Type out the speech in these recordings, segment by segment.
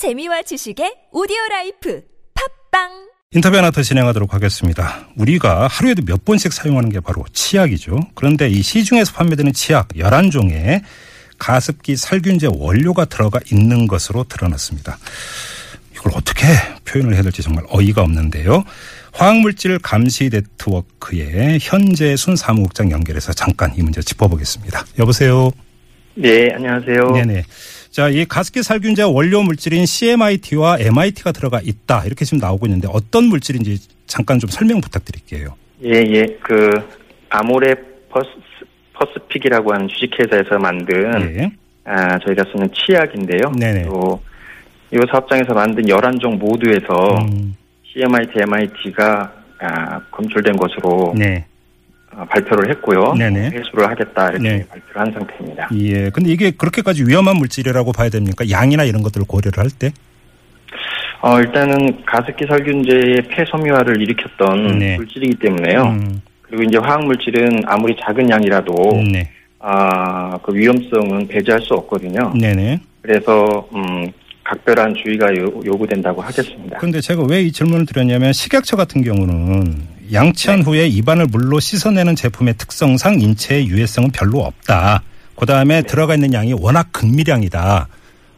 재미와 지식의 오디오 라이프 팟빵 인터뷰 하나 더 진행하도록 하겠습니다. 우리가 하루에도 몇 번씩 사용하는 게 바로 치약이죠. 그런데 이 시중에서 판매되는 치약 11종에 가습기 살균제 원료가 들어가 있는 것으로 드러났습니다. 이걸 어떻게 표현을 해야 될지 정말 어이가 없는데요. 화학물질 감시 네트워크의 현재순 사무국장 연결해서 잠깐 이 문제 짚어보겠습니다. 여보세요. 네, 안녕하세요. 네네. 자, 이 가습기 살균제 원료 물질인 CMIT와 MIT가 들어가 있다. 이렇게 지금 나오고 있는데 어떤 물질인지 잠깐 좀 설명 부탁드릴게요. 예, 예. 그 아모레 퍼스, 퍼시픽이라고 하는 주식회사에서 만든 예. 아, 저희가 쓰는 치약인데요. 네네. 또, 이 사업장에서 만든 11종 모두에서 음, CMIT, MIT가 아, 검출된 것으로 네. 어, 발표를 했고요. 네네. 회수를 하겠다 이렇게 네. 발표를 한 상태입니다. 예. 근데 이게 그렇게까지 위험한 물질이라고 봐야 됩니까? 양이나 이런 것들을 고려를 할 때? 어, 일단은 가습기 살균제의 폐섬유화를 일으켰던 네. 물질이기 때문에요. 음, 그리고 이제 화학 물질은 아무리 작은 양이라도 네. 아, 그 위험성은 배제할 수 없거든요. 네네. 그래서 음, 각별한 주의가 요, 요구된다고 하겠습니다. 근데 제가 왜 이 질문을 드렸냐면 식약처 같은 경우는 양치한 후에 입안을 물로 씻어내는 제품의 특성상 인체에 유해성은 별로 없다. 그 다음에 들어가 있는 양이 워낙 극미량이다.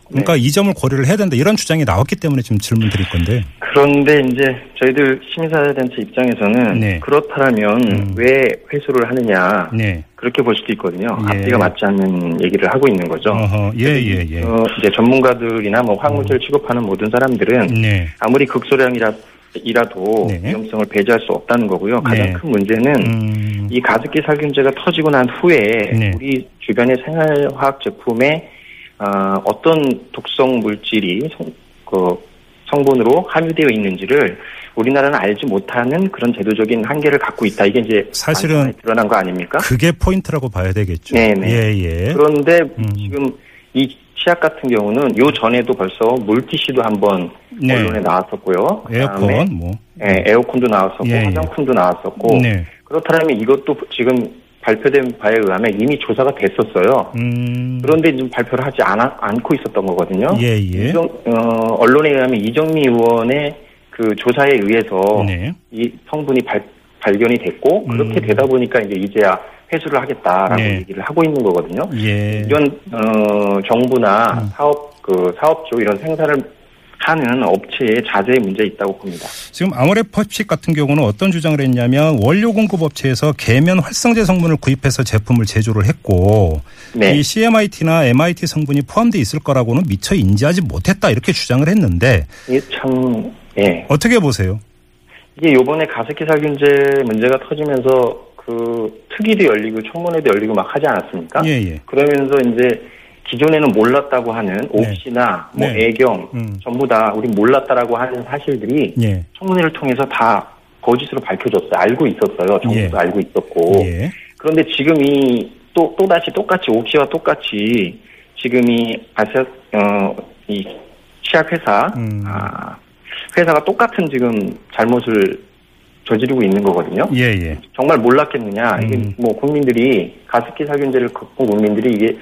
그러니까 이 점을 고려를 해야 된다. 이런 주장이 나왔기 때문에 지금 질문 드릴 건데. 그런데 이제 저희들 시민사회단체 입장에서는 네. 그렇다면 음. 왜 회수를 하느냐 네. 그렇게 볼 수도 있거든요. 예. 앞뒤가 맞지 않는 얘기를 하고 있는 거죠. 어허. 예, 예, 예. 어, 이제 전문가들이나 뭐 화학물질 취급하는 모든 사람들은 네. 아무리 극소량이라 이라도 네. 위험성을 배제할 수 없다는 거고요. 가장 네. 큰 문제는 음. 이 가습기 살균제가 터지고 난 후에 네. 우리 주변의 생활화학 제품에 어, 어떤 독성 물질이 성, 그 성분으로 함유되어 있는지를 우리나라는 알지 못하는 그런 제도적인 한계를 갖고 있다. 이게 이제 사실은 드러난 거 아닙니까? 그게 포인트라고 봐야 되겠죠. 네 네. 예, 예. 그런데 음. 지금 이 치약 같은 경우는 요 전에도 벌써 물티슈도 한번 네. 언론에 나왔었고요. 그다음에 에어컨, 뭐. 예, 에어컨도 나왔었고 예, 예. 화장품도 나왔었고 네. 그렇다면 이것도 지금 발표된 바에 의하면 이미 조사가 됐었어요. 음. 그런데 지금 발표를 하지 않아, 않고 있었던 거거든요. 예, 예. 이정, 어, 언론에 의하면 이정미 의원의 그 조사에 의해서 네. 이 성분이 발, 발견이 됐고 그렇게 음. 되다 보니까 이제 이제야 회수를 하겠다라고 네. 얘기를 하고 있는 거거든요. 예. 이런 어, 정부나 음. 사업 그 사업주 이런 생산을 하는 업체의 자제의 문제 있다고 봅니다. 지금 아모레 퍼식 같은 경우는 어떤 주장을 했냐면 원료 공급 업체에서 계면 활성제 성분을 구입해서 제품을 제조를 했고 네. 이 CMIT나 MIT 성분이 포함되어 있을 거라고는 미처 인지하지 못했다 이렇게 주장을 했는데 이게 참 예. 어떻게 보세요? 이게 요번에 가습기 살균제 문제가 터지면서 그 특위도 열리고 청문회도 열리고 막 하지 않았습니까? 예, 예. 그러면서 이제 기존에는 몰랐다고 하는 옵시나 뭐 네. 애경 음. 전부 다 우리 몰랐다라고 하는 사실들이 예. 청문회를 통해서 다 거짓으로 밝혀졌어요. 알고 있었어요. 정부도 예. 알고 있었고. 예. 그런데 지금 이 또, 또다시 똑같이 옥시와 똑같이 지금 이 아세, 어, 이 치약회사, 음. 아, 회사가 똑같은 지금 잘못을 저지르고 있는 거거든요. 예, 예. 정말 몰랐겠느냐. 이게 음. 뭐 국민들이 가습기 살균제를 갖고 국민들이 이게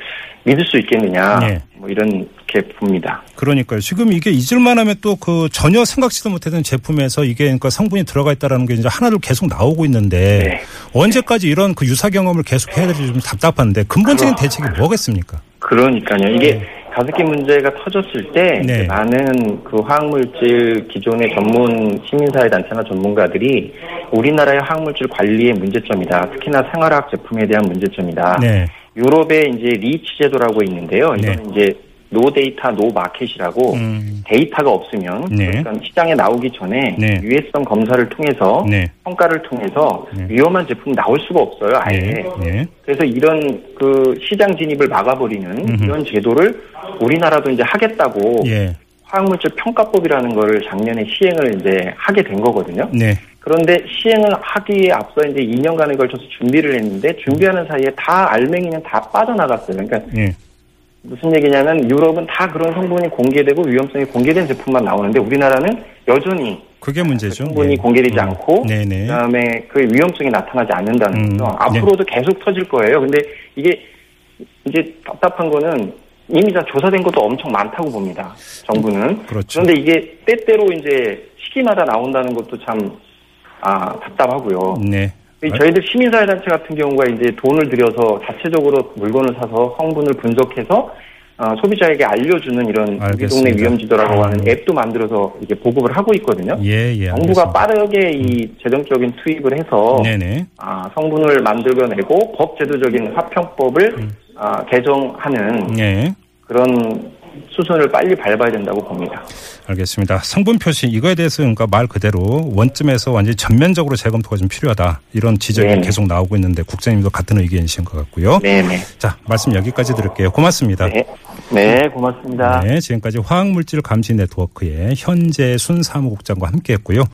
믿을 수 있겠느냐. 네. 뭐 이렇게 봅니다. 그러니까요. 지금 이게 잊을만 하면 또 그 전혀 생각지도 못했던 제품에서 이게 그러니까 성분이 들어가 있다라는 게 이제 하나둘 계속 나오고 있는데 네. 언제까지 이런 그 유사 경험을 계속 해야 될지 좀 답답한데 근본적인 대책이 뭐겠습니까? 그러니까요. 이게 네. 가습기 문제가 터졌을 때 네. 많은 그 화학물질 기존의 전문 시민사회 단체나 전문가들이 우리나라의 화학물질 관리의 문제점이다. 특히나 생활화학 제품에 대한 문제점이다. 네. 유럽에 이제 REACH 제도라고 있는데요. 이건 네. 이제 no data no market이라고 음. 데이터가 없으면 네. 그러니까 시장에 나오기 전에 네. 유해성 검사를 통해서 네. 평가를 통해서 네. 위험한 제품 이 나올 수가 없어요. 아예. 네. 네. 그래서 이런 그 시장 진입을 막아버리는 음흠. 이런 제도를 우리나라도 이제 하겠다고 예. 화학물질 평가법이라는 거를 작년에 시행을 이제 하게 된 거거든요. 네. 그런데 시행을 하기에 앞서 이제 2년간에 걸쳐서 준비를 했는데 준비하는 사이에 다 알맹이는 다 빠져나갔어요. 그러니까 예. 무슨 얘기냐면 유럽은 다 그런 성분이 공개되고 위험성이 공개된 제품만 나오는데 우리나라는 여전히 그게 문제죠. 성분이 예. 공개되지 음. 않고 네네. 그다음에 그 위험성이 나타나지 않는다는 음, 거죠. 네. 앞으로도 계속 터질 거예요. 근데 이게 이제 답답한 거는 이미 다 조사된 것도 엄청 많다고 봅니다. 정부는. 그렇죠. 그런데 이게 때때로 이제 시기마다 나온다는 것도 참 아, 답답하고요. 네. 이 저희들 시민사회단체 같은 경우가 이제 돈을 들여서 자체적으로 물건을 사서 성분을 분석해서 어, 소비자에게 알려주는 이런 우리. 동네 위험지도라고 음. 하는 앱도 만들어서 이게 보급을 하고 있거든요. 예, 예. 정부가 알겠습니다. 빠르게 이 재정적인 투입을 해서 네네. 아, 성분을 만들어내고 법 제도적인 화평법을 음. 아, 개정하는 네. 그런 수순을 빨리 밟아야 된다고 봅니다. 알겠습니다. 성분 표시 이거에 대해서 그러니까 말 그대로 원점에서 완전히 전면적으로 재검토가 좀 필요하다. 이런 지적이 네네. 계속 나오고 있는데 국장님도 같은 의견이신 것 같고요. 네네. 자, 말씀 여기까지 들을게요. 고맙습니다. 네. 네, 고맙습니다. 네, 지금까지 화학물질 감시 네트워크의 현재 순 사무국장과 함께했고요.